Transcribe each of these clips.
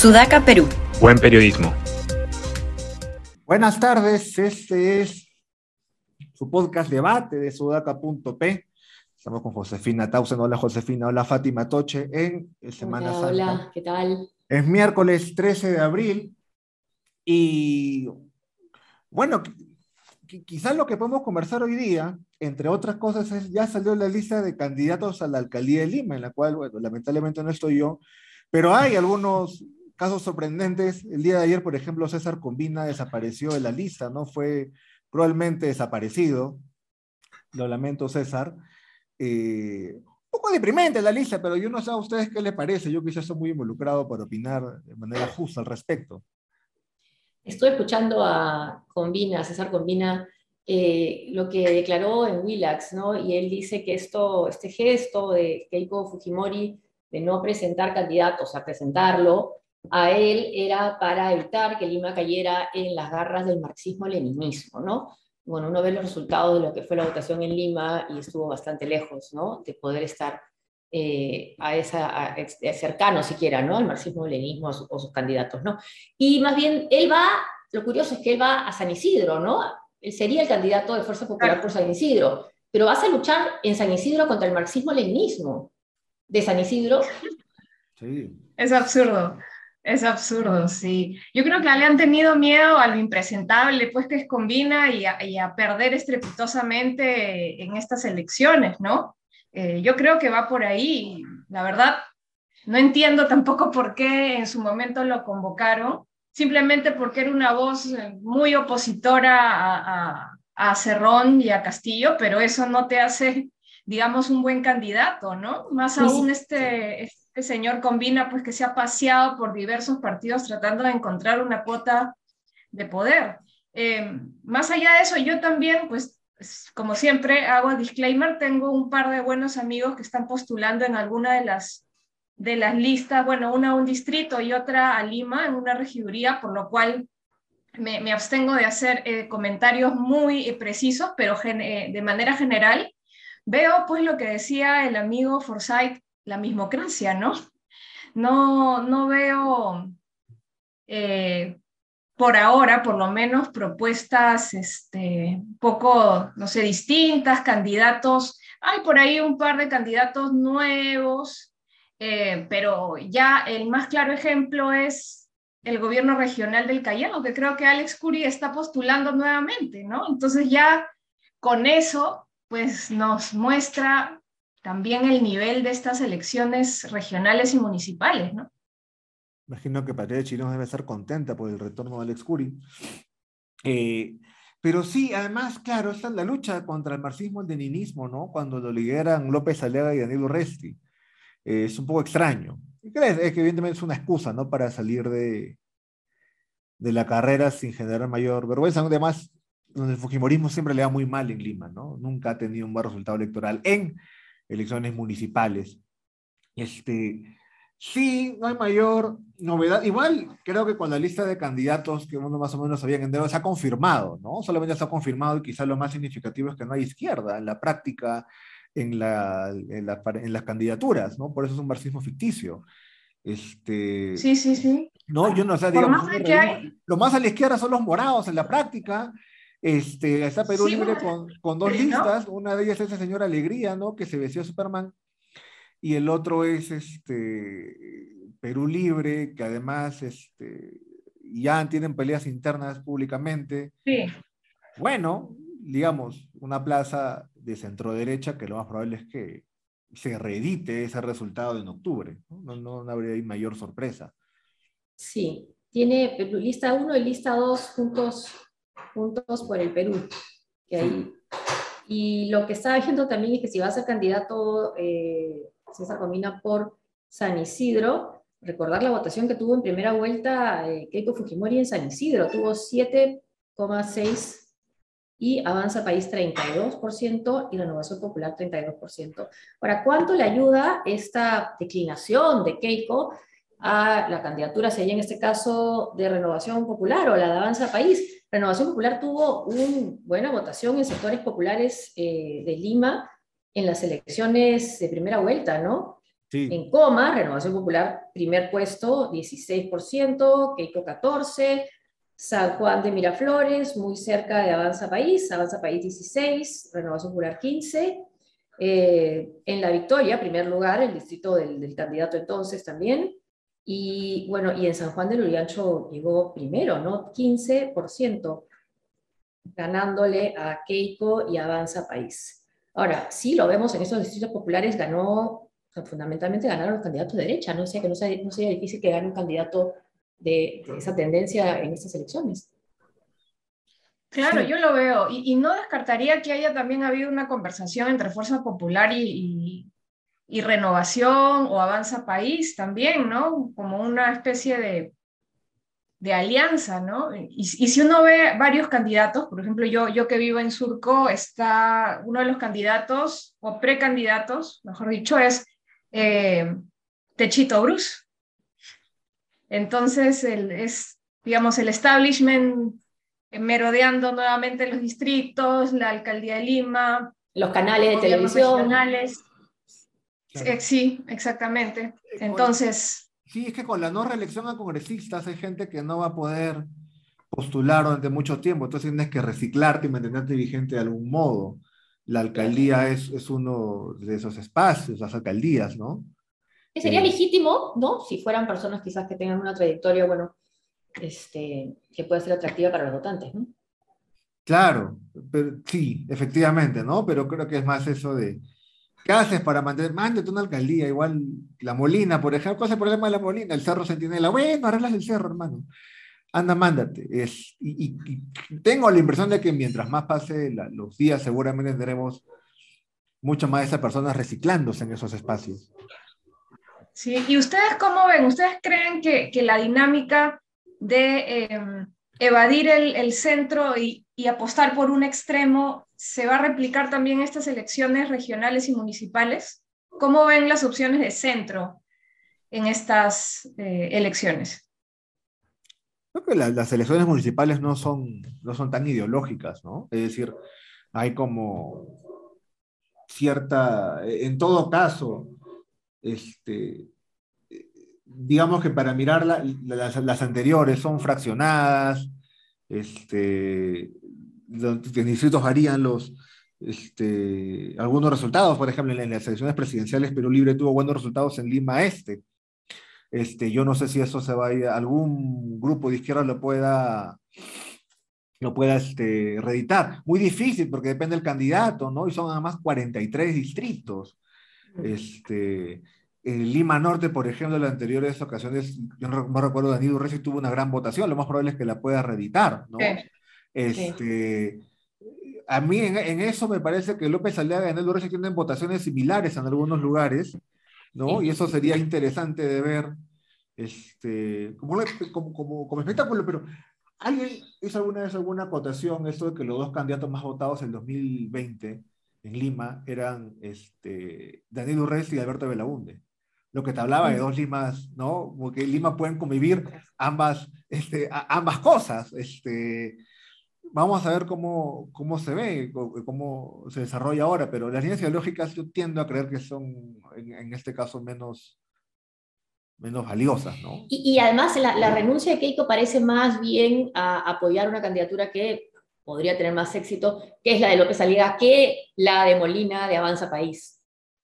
Sudaca, Perú. Buen periodismo. Buenas tardes, este es su podcast debate de sudaca.p. Estamos con Josefina Tausen. Hola Josefina, hola Fátima Toche en Semana hola, Santa. Hola, ¿qué tal? Es miércoles 13 de abril y bueno, quizás lo que podemos conversar hoy día, entre otras cosas, es ya salió la lista de candidatos a la alcaldía de Lima, en la cual, bueno, lamentablemente no estoy yo, pero hay algunos casos sorprendentes. El día de ayer, por ejemplo, César Combina desapareció de la lista, ¿no? Fue probablemente desaparecido. Lo lamento, César. Eh, un poco deprimente la lista, pero yo no sé a ustedes qué les parece. Yo quizás estoy muy involucrado para opinar de manera justa al respecto. Estoy escuchando a Combina, César Combina, eh, lo que declaró en Willax, ¿no? Y él dice que esto, este gesto de Keiko Fujimori de no presentar candidatos a presentarlo, a él era para evitar que Lima cayera en las garras del marxismo-leninismo, ¿no? Bueno, uno ve los resultados de lo que fue la votación en Lima y estuvo bastante lejos, ¿no? De poder estar eh, a esa, cercano siquiera, ¿no? Al marxismo-leninismo o sus candidatos, ¿no? Y más bien, él va, lo curioso es que él va a San Isidro, ¿no? Él sería el candidato de Fuerza Popular por San Isidro, pero vas a luchar en San Isidro contra el marxismo-leninismo de San Isidro. Sí. Es absurdo. Es absurdo, sí. Yo creo que le han tenido miedo a lo impresentable, pues que es combina y a, y a perder estrepitosamente en estas elecciones, ¿no? Eh, yo creo que va por ahí. La verdad, no entiendo tampoco por qué en su momento lo convocaron, simplemente porque era una voz muy opositora a, a, Cerrón y a Castillo, pero eso no te hace, digamos, un buen candidato, ¿no? Más aún este, este señor combina, pues que se ha paseado por diversos partidos tratando de encontrar una cuota de poder. Eh, más allá de eso, yo también, pues como siempre, hago disclaimer, tengo un par de buenos amigos que están postulando en alguna de las, de las listas, bueno, una a un distrito y otra a Lima, en una regiduría, por lo cual me, me abstengo de hacer eh, comentarios muy eh, precisos, pero eh, de manera general veo pues lo que decía el amigo Forsyth, la mismocracia, ¿no? No, no veo por ahora, por lo menos, propuestas este, poco, no sé, distintas, candidatos. Hay por ahí un par de candidatos nuevos, eh, pero ya el más claro ejemplo es el gobierno regional del Callao, que creo que Alex Curi está postulando nuevamente, ¿no? Entonces ya con eso, pues nos muestra también el nivel de estas elecciones regionales y municipales, ¿no? Imagino que Patricia Chilón debe estar contenta por el retorno de Alex Curi. Eh, pero sí, además, claro, está la lucha contra el marxismo y el leninismo, ¿no? Cuando lo lideran López Aliaga y Danilo Resti. Eh, es un poco extraño. Es que evidentemente es una excusa, ¿no? Para salir de, de la carrera sin generar mayor vergüenza. Además, donde el Fujimorismo siempre le va muy mal en Lima, ¿no? Nunca ha tenido un buen resultado electoral en elecciones municipales. Este, Sí, no hay mayor novedad. Igual creo que con la lista de candidatos que uno más o menos sabía en se ha confirmado, ¿no? Solamente se ha confirmado y quizás lo más significativo es que no hay izquierda en la práctica, en, la, en, las candidaturas, ¿no? Por eso es un marxismo ficticio. Este, sí, sí, sí. No, yo no sé, digamos, lo más a la izquierda son los morados en la práctica. Este, está Perú Libre con, con, dos listas, una de ellas es esa señora Alegría, ¿no? Que se veció a Superman y el otro es este, Perú Libre, que además este, ya tienen peleas internas públicamente. Sí. Bueno, digamos, una plaza de centro derecha que lo más probable es que se reedite ese resultado en octubre. No, no, no habría mayor sorpresa. Sí, tiene lista 1 y lista 2 juntos, juntos por el Perú. Y lo que está viendo también es que si va a ser candidato eh, César Comina por San Isidro. Recordar la votación que tuvo en primera vuelta eh, Keiko Fujimori en San Isidro, tuvo 7,6 y Avanza País 32% y Renovación Popular 32%. Ahora, ¿cuánto le ayuda esta declinación de Keiko a la candidatura, sería en este caso de Renovación Popular o la de Avanza País? Renovación Popular tuvo una buena votación en sectores populares eh, de Lima, en las elecciones de primera vuelta, ¿no? En coma, Renovación Popular, primer puesto, 16%, Keiko 14%, San Juan de Miraflores, muy cerca de Avanza País, Avanza País 16, Renovación Popular 15. Eh, en La Victoria, primer lugar, el distrito del, candidato entonces también. Y bueno, y en San Juan de Luriancho llegó primero, ¿no? 15%, ganándole a Keiko y Avanza País. Ahora, sí lo vemos en esos distritos populares, ganó fundamentalmente ganaron los candidatos de derecha, no sea que no sea, no sea difícil que gane un candidato de, esa tendencia en estas elecciones. Claro, yo lo veo. Y, no descartaría que haya también habido una conversación entre Fuerza Popular y, y, Renovación o Avanza País también, ¿no? Como una especie de, de alianza, ¿no? Y, y, si uno ve varios candidatos, por ejemplo, yo, yo que vivo en Surco, está uno de los candidatos o precandidatos, mejor dicho, es eh, Techito Bruce. Entonces, el, es, digamos, el establishment merodeando nuevamente los distritos, la alcaldía de Lima, los canales de televisión. Eh, sí, exactamente. Eh, Entonces. Sí, es que con la no reelección a congresistas hay gente que no va a poder postular durante mucho tiempo, entonces tienes que reciclarte y mantenerte vigente de algún modo la alcaldía es, es uno de esos espacios, las alcaldías, ¿no? Que sería eh, legítimo, ¿no? Si fueran personas quizás que tengan una trayectoria, bueno, este, que pueda ser atractiva para los votantes, ¿no? Claro, pero, sí, efectivamente, ¿no? Pero creo que es más eso de, ¿qué haces para mantener? Mándate una alcaldía, igual la Molina, por ejemplo, ¿cuál es el problema de la Molina? El cerro Centinela, bueno, arreglas el cerro, hermano anda, mándate. Es, y, tengo la impresión de que mientras más pase los días, seguramente tendremos muchas más de esas personas reciclándose en esos espacios. Sí, ¿y ustedes cómo ven? ¿Ustedes creen que, la dinámica de em, evadir el centro y, y, apostar por un extremo se va a replicar también estas elecciones regionales y municipales? ¿Cómo ven las opciones de centro en estas eh, elecciones? Creo que las elecciones municipales no son, no son tan ideológicas, ¿no? Es decir, hay como cierta, en todo caso, este, digamos que para mirar las, anteriores son fraccionadas, este, los, distritos varían los, este, algunos resultados, por ejemplo, en, las elecciones presidenciales Perú Libre tuvo buenos resultados en Lima Este, este, yo no sé si eso se va a ir, algún grupo de izquierda lo pueda, lo pueda este, reeditar. Muy difícil porque depende del candidato, ¿no? Y son además 43 distritos. Este, en Lima Norte, por ejemplo, en las anteriores ocasiones, yo no, recuerdo, Danilo Reyes tuvo una gran votación, lo más probable es que la pueda reeditar, ¿no? Este, A mí en, eso me parece que López Aliaga y Danilo Reyes tienen votaciones similares en algunos lugares, ¿no? Y eso sería interesante de ver este, como, como, como, espectáculo, pero ¿alguien hizo alguna vez alguna acotación esto de que los dos candidatos más votados en 2020 en Lima eran este, Daniel Urrez y Alberto Belaunde? Lo que te hablaba de dos Limas, ¿no? Porque en Lima pueden convivir ambas, este, ambas cosas. Este, vamos a ver cómo, cómo se ve, cómo se desarrolla ahora, pero las líneas ideológicas yo tiendo a creer que son, en, este caso, menos, menos valiosas, ¿no? Y, además la, renuncia de Keiko parece más bien apoyar una candidatura que podría tener más éxito, que es la de López Aliaga, que la de Molina de Avanza País.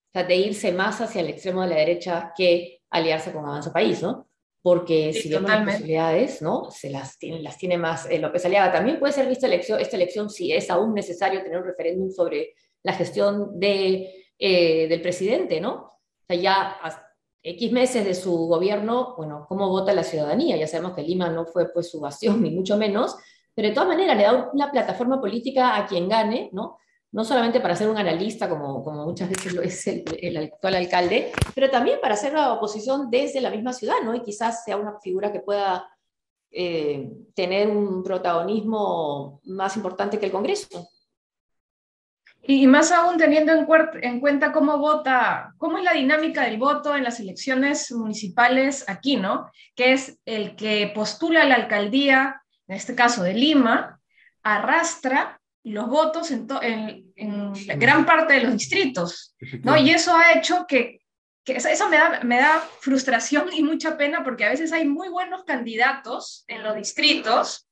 O sea, de irse más hacia el extremo de la derecha que aliarse con Avanza País, ¿no? Porque si vemos las posibilidades, ¿no? Se las tiene, las tiene más eh, López Aliaga. También puede ser vista elección, esta elección si es aún necesario tener un referéndum sobre la gestión de, eh, del presidente, ¿no? O sea, ya X meses de su gobierno, bueno, ¿cómo vota la ciudadanía? Ya sabemos que Lima no fue pues su bastión, ni mucho menos, pero de todas maneras le da una plataforma política a quien gane, ¿no? No solamente para ser un analista, como, como muchas veces lo es el, actual alcalde, pero también para hacer la oposición desde la misma ciudad, ¿no? Y quizás sea una figura que pueda eh, tener un protagonismo más importante que el Congreso. Y más aún teniendo en, en, cuenta cómo vota, cómo es la dinámica del voto en las elecciones municipales aquí, ¿no? Que es el que postula la alcaldía, en este caso de Lima, arrastra los votos en, en, gran parte de los distritos, ¿no? Y eso ha hecho que, que eso me da, me da frustración y mucha pena porque a veces hay muy buenos candidatos en los distritos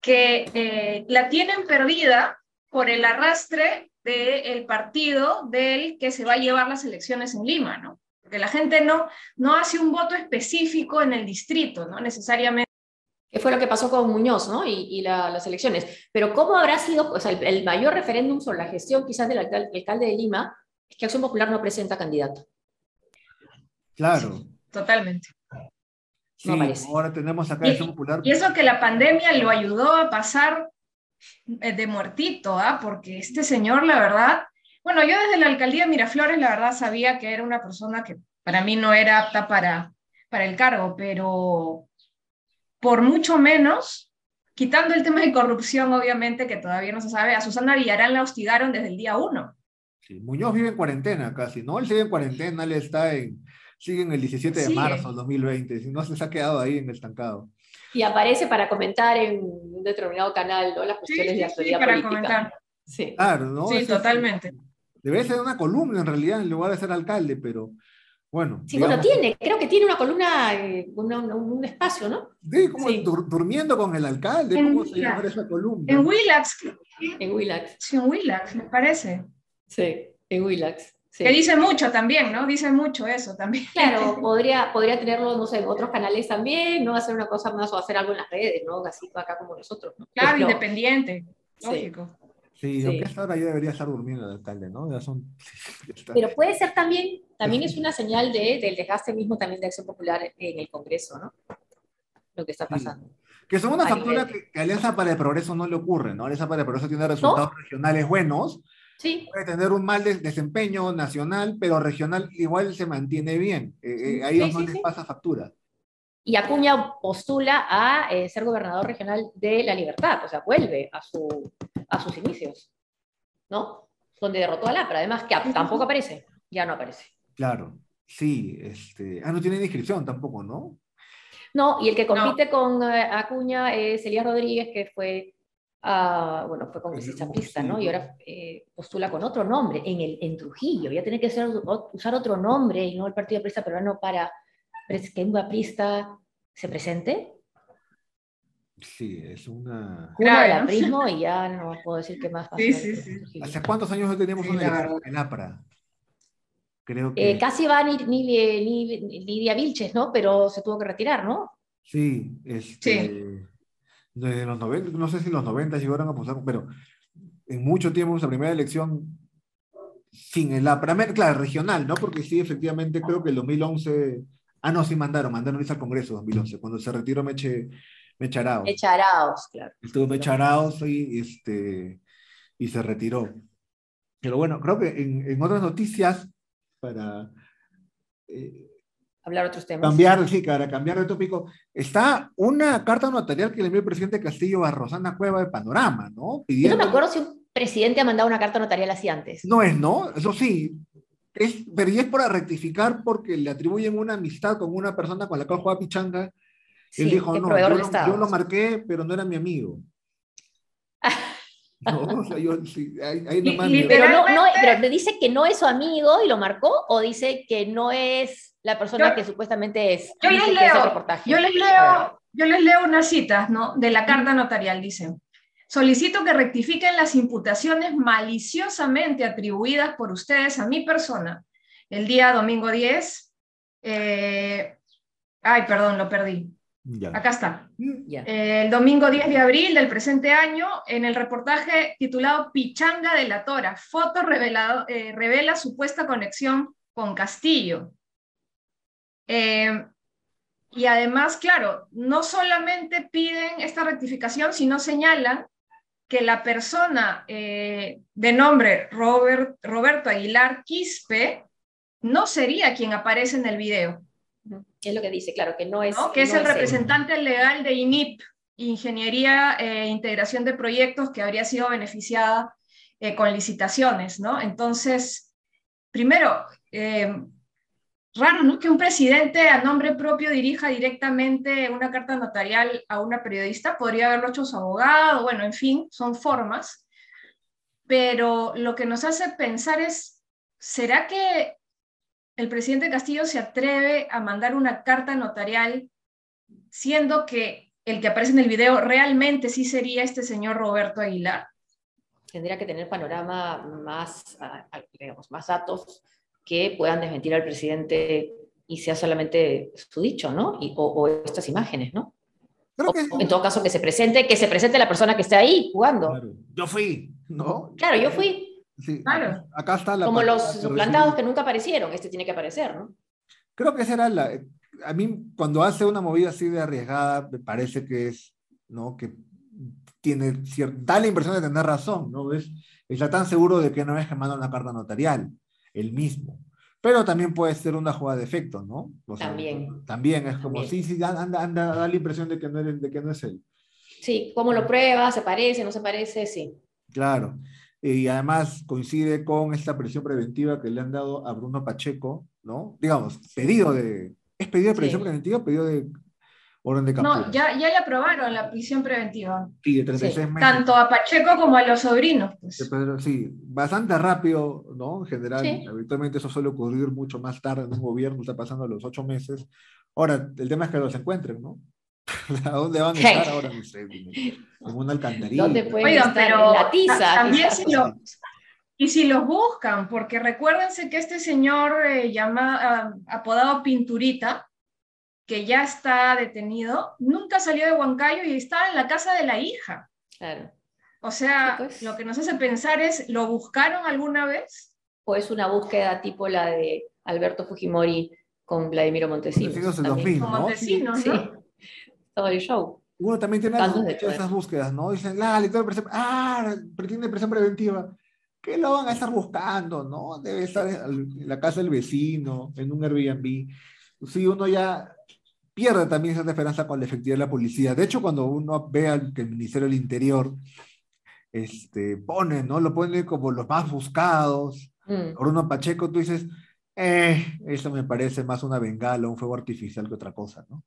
que eh, la tienen perdida por el arrastre del partido del que se va a llevar las elecciones en Lima, ¿no? Porque la gente no, no hace un voto específico en el distrito, ¿no? Necesariamente. Que fue lo que pasó con Muñoz, ¿no? Y, las elecciones. Pero ¿cómo habrá sido, o sea, el, mayor referéndum sobre la gestión quizás del alcalde, de Lima es que Acción Popular no presenta candidato? Claro. totalmente. Sí, ahora tenemos acá Acción Popular. Y eso que la pandemia lo ayudó a pasar eh, de muertito, ¿ah? porque este señor, la verdad, bueno, yo desde la alcaldía de Miraflores, la verdad, sabía que era una persona que para mí no era apta para, para el cargo, pero por mucho menos, quitando el tema de corrupción, obviamente, que todavía no se sabe, a Susana Villarán la hostigaron desde el día uno. Sí, Muñoz vive en cuarentena casi, ¿no? Él sigue en cuarentena, él está en, sigue en el 17 de marzo del 2020, si no se ha quedado ahí en el estancado y aparece para comentar en un determinado canal ¿no? las cuestiones de actualidad sí, para Comentar. Sí. Claro, ¿no? Sí, totalmente. Debe ser una columna en realidad en lugar de ser alcalde, pero bueno. Sí, bueno, tiene, creo que tiene una columna, eh, un espacio, ¿no? Sí, como durmiendo con el alcalde, ¿cómo se llama esa columna? En Willax. En Willax. Sí, en Willax, me parece. Sí, en Willax. Que dice mucho también, ¿no? Dice mucho eso también. Claro, podría, podría tenerlo, no sé, en otros canales también, no hacer una cosa más o hacer algo en las redes, ¿no? Así acá como nosotros. ¿no? Claro, independiente, lógico. Sí, aunque esta hora ya debería estar durmiendo el alcalde, ¿no? Ya son... Pero puede ser también, también es una señal de, del desgaste mismo también de Acción Popular en el Congreso, ¿no? Lo que está pasando. Que son una factura que, que, Alianza para el Progreso no le ocurre, ¿no? Alianza para el Progreso tiene resultados regionales buenos, Puede tener un mal desempeño nacional, pero regional igual se mantiene bien. Eh, eh, ahí no les pasa factura. Y Acuña postula a eh, ser gobernador regional de La Libertad, o sea, vuelve a, su, a sus inicios, ¿no? Donde derrotó a Lapra, además que tampoco aparece, ya no aparece. Claro, sí. Este... Ah, no tiene inscripción tampoco, ¿no? No, y el que compite con Acuña es Elías Rodríguez, que fue bueno, fue congresista prista, ¿no? Y ahora eh, postula con otro nombre en, el, en Trujillo. Ya tiene que ser, usar otro nombre y no el Partido Prista Peruano para que un Prista se presente. Sí, es una... Una del aprismo y ya no puedo decir qué más pasa. Sí, sí, sí. ¿Hace cuántos años no tenemos una en APRA? Creo que... Eh, casi va ni, ni, Lidia Vilches, ¿no? Pero se tuvo que retirar, ¿no? Sí, este... Sí de los 90, no sé si los 90 llegaron a pasar, pero en mucho tiempo la primera elección sin el APRA, claro, regional, ¿no? Porque sí, efectivamente, creo que el 2011, ah, no, sí mandaron, mandaron irse al Congreso 2011, cuando se retiró Meche, Mecharaos. Mecharaos, claro. Estuvo Mecharaos y, este, y se retiró. Pero bueno, creo que en, en otras noticias, para... Eh, hablar otros temas. Cambiar, sí, cara, cambiar de tópico. Está una carta notarial que le envió el presidente Castillo a Rosana Cueva de Panorama, ¿no? Yo no me acuerdo si un presidente ha mandado una carta notarial así antes. No es, ¿no? Eso sí. Es, pero y es para rectificar porque le atribuyen una amistad con una persona con la cual juega pichanga. Él dijo, no, yo, yo, lo marqué, pero no era mi amigo. No, o sea, yo, sí, ahí, nomás pero, no, no, pero dice que no es su amigo y lo marcó, o dice que no es la persona que supuestamente es. Yo les leo, yo les leo, yo les leo unas citas ¿no? de la carta notarial, dice. Solicito que rectifiquen las imputaciones maliciosamente atribuidas por ustedes a mi persona el día domingo 10. Eh, ay, perdón, lo perdí. Acá está. el domingo 10 de abril del presente año, en el reportaje titulado Pichanga de la Tora, foto revelado, eh, revela supuesta conexión con Castillo. Eh, y además, claro, no solamente piden esta rectificación, sino señalan que la persona eh, de nombre Robert, Roberto Aguilar Quispe no sería quien aparece en el video. Es lo que dice, claro, que no es. Que es el representante legal de INIP, Ingeniería e Integración de Proyectos, que habría sido beneficiada eh, con licitaciones, ¿no? Entonces, primero, eh, raro, ¿no? Que un presidente a nombre propio dirija directamente una carta notarial a una periodista, podría haberlo hecho su abogado, bueno, en fin, son formas, pero lo que nos hace pensar es, ¿será que el presidente Castillo se atreve a mandar una carta notarial, siendo que el que aparece en el video realmente sí sería este señor Roberto Aguilar? Tendría que tener panorama más, digamos, más datos que puedan desmentir al presidente y sea solamente su dicho, ¿no? o, estas imágenes, ¿no? en todo caso, que se presente, que se presente la persona que esté ahí jugando. Yo fui, ¿no? Claro, yo fui. Sí, claro. Acá está la. Como los suplantados que nunca aparecieron, este tiene que aparecer, ¿no? Creo que esa era la. A mí, cuando hace una movida así de arriesgada, me parece que es, ¿no? Que tiene cierta. da la impresión de tener razón, ¿no? ¿Ves? Está tan seguro de que no es que manda una carta notarial, el mismo. Pero también puede ser una jugada de efecto, ¿no? también. También es como, sí, sí, anda, anda, da la impresión de que, no es, de que no es él. Sí, ¿cómo lo prueba? ¿Se parece? ¿No se parece? Sí. Claro. Y además coincide con esta presión preventiva que le han dado a Bruno Pacheco, ¿no? Digamos, pedido de... ¿Es pedido de presión preventiva pedido de orden de captura? No, ya, ya le aprobaron la prisión preventiva. Sí, de 36 meses. Tanto a Pacheco como a los sobrinos. Pues. Sí, bastante rápido, ¿no? En general, habitualmente eso suele ocurrir mucho más tarde en un gobierno, está pasando a los ocho meses. Ahora, el tema es que los encuentren, ¿no? ¿A dónde van a estar ahora? No sé, en una alcantarilla. ¿Dónde pueden estar? Pero la tiza. También si lo, y si los buscan, porque recuérdense que este señor eh, llama, ah, apodado Pinturita, que ya está detenido, nunca salió de Huancayo y estaba en la casa de la hija. Claro. O sea, pues. lo que nos hace pensar es, ¿lo buscaron alguna vez? ¿O es una búsqueda tipo la de Alberto Fujimori con Vladimiro Montesinos? Montesinos, ¿no? Sí todo el show. Uno también tiene esas búsquedas, ¿no? Dicen, la lectura de ah, pretende presión preventiva. ¿Qué lo van a estar buscando, no? Debe estar en la casa del vecino, en un Airbnb. Sí, uno ya pierde también esa esperanza con la efectividad de la policía. De hecho, cuando uno ve al, que el Ministerio del Interior este, pone, ¿no? Lo pone como los más buscados. Mm. Por uno Pacheco, tú dices, eh, eso me parece más una bengala, un fuego artificial que otra cosa, ¿no?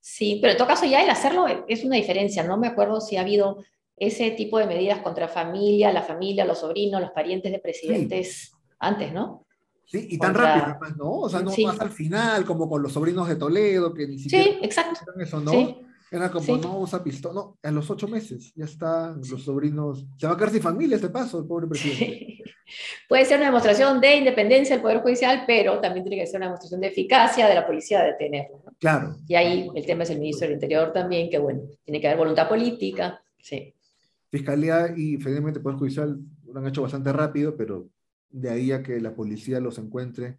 Sí, pero en todo caso ya el hacerlo es una diferencia. No me acuerdo si ha habido ese tipo de medidas contra familia, la familia, los sobrinos, los parientes de presidentes antes, ¿no? Sí, y tan rápido, ¿no? O sea, no más al final, como con los sobrinos de Toledo, que ni siquiera... Sí, exacto. Eso, ¿no? Era como, no usa pistola. No, a los ocho meses ya están los sobrinos. Se va a quedar sin familia este paso, el pobre presidente. Puede ser una demostración de independencia del Poder Judicial, pero también tiene que ser una demostración de eficacia de la policía de detenerlo. Claro. Y ahí el tema es el ministro del Interior también, que bueno, tiene que haber voluntad política. Sí. Fiscalía y finalmente Poder Judicial lo han hecho bastante rápido, pero de ahí a que la policía los encuentre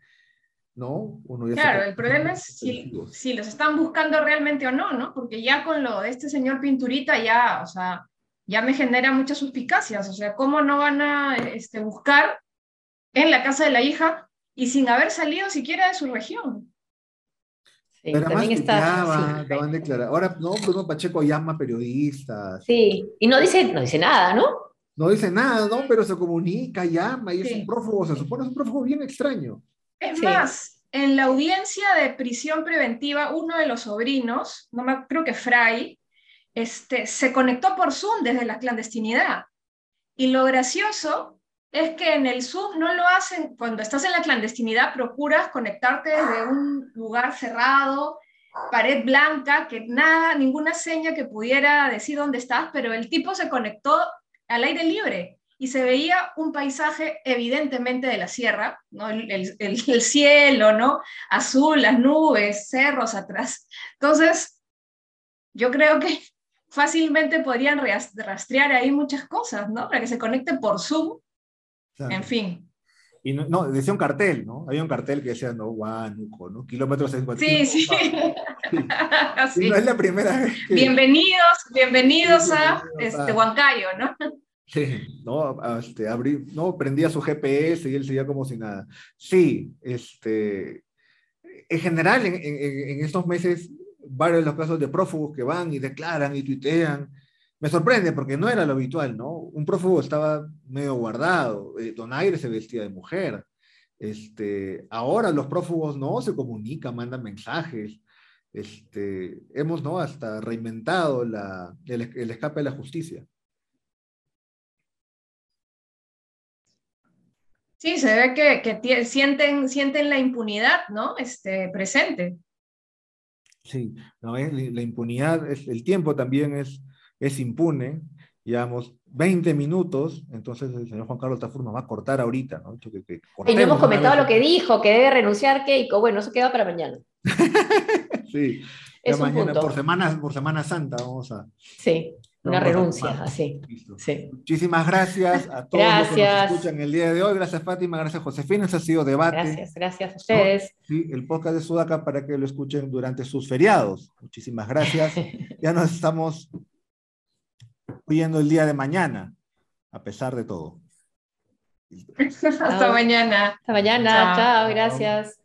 ¿no? claro, el problema es si, si, los están buscando realmente o no, ¿no? Porque ya con lo de este señor Pinturita ya, o sea, ya me genera muchas suspicacias, o sea, ¿cómo no van a este, buscar en la casa de la hija y sin haber salido siquiera de su región? Sí, también está. Ahora, no, Bruno Pacheco llama periodistas. Sí, y no dice, no dice nada, ¿no? No dice nada, ¿no? Pero se comunica, llama y es un prófugo, se supone es un prófugo bien extraño. Es más, en la audiencia de prisión preventiva, uno de los sobrinos, no me creo que Fray, este, se conectó por Zoom desde la clandestinidad. Y lo gracioso es que en el Zoom no lo hacen, cuando estás en la clandestinidad procuras conectarte desde un lugar cerrado, pared blanca, que nada, ninguna seña que pudiera decir dónde estás, pero el tipo se conectó al aire libre y se veía un paisaje evidentemente de la sierra, ¿no? el, el, cielo, ¿no? azul, las nubes, cerros atrás. Entonces, yo creo que fácilmente podrían rastrear ahí muchas cosas, ¿no? Para que se conecte por Zoom. En fin. Y no, decía un cartel, ¿no? Había un cartel que decía, no, Huánuco, ¿no? Kilómetros en Sí, sí. sí. No es la primera vez Bienvenidos, bienvenidos, a, este, Huancayo, ¿no? ¿no? Este, abrí, no, prendía su GPS y él seguía como si nada. Sí, este, en general, en, estos meses, varios de los casos de prófugos que van y declaran y tuitean, me sorprende porque no era lo habitual, ¿no? Un prófugo estaba medio guardado, eh, Donaire se vestía de mujer, este, ahora los prófugos no se comunican, mandan mensajes, este, hemos, ¿no? Hasta reinventado la, el escape de la justicia. Sí, se ve que, que sienten, sienten la impunidad, ¿no? Este, presente. Sí, no, es, la impunidad, es, el tiempo también es, es impune, digamos, 20 minutos, entonces el señor Juan Carlos Tafur nos va a cortar ahorita, ¿no? y no hemos comentado lo que dijo, que debe renunciar Keiko, bueno, eso queda para mañana. sí, es mañana por semana, por semana Santa vamos a... Sí, una renuncia, así. Sí. Muchísimas gracias a todos los que nos escuchan el día de hoy. Gracias Fátima, gracias Josefina, ese ha sido debate. Gracias, gracias a ustedes. Sí, el podcast de Sudaca para que lo escuchen durante sus feriados. Muchísimas gracias. ya nos estamos oyendo el día de mañana, a pesar de todo. Hasta mañana. Hasta mañana, chao gracias.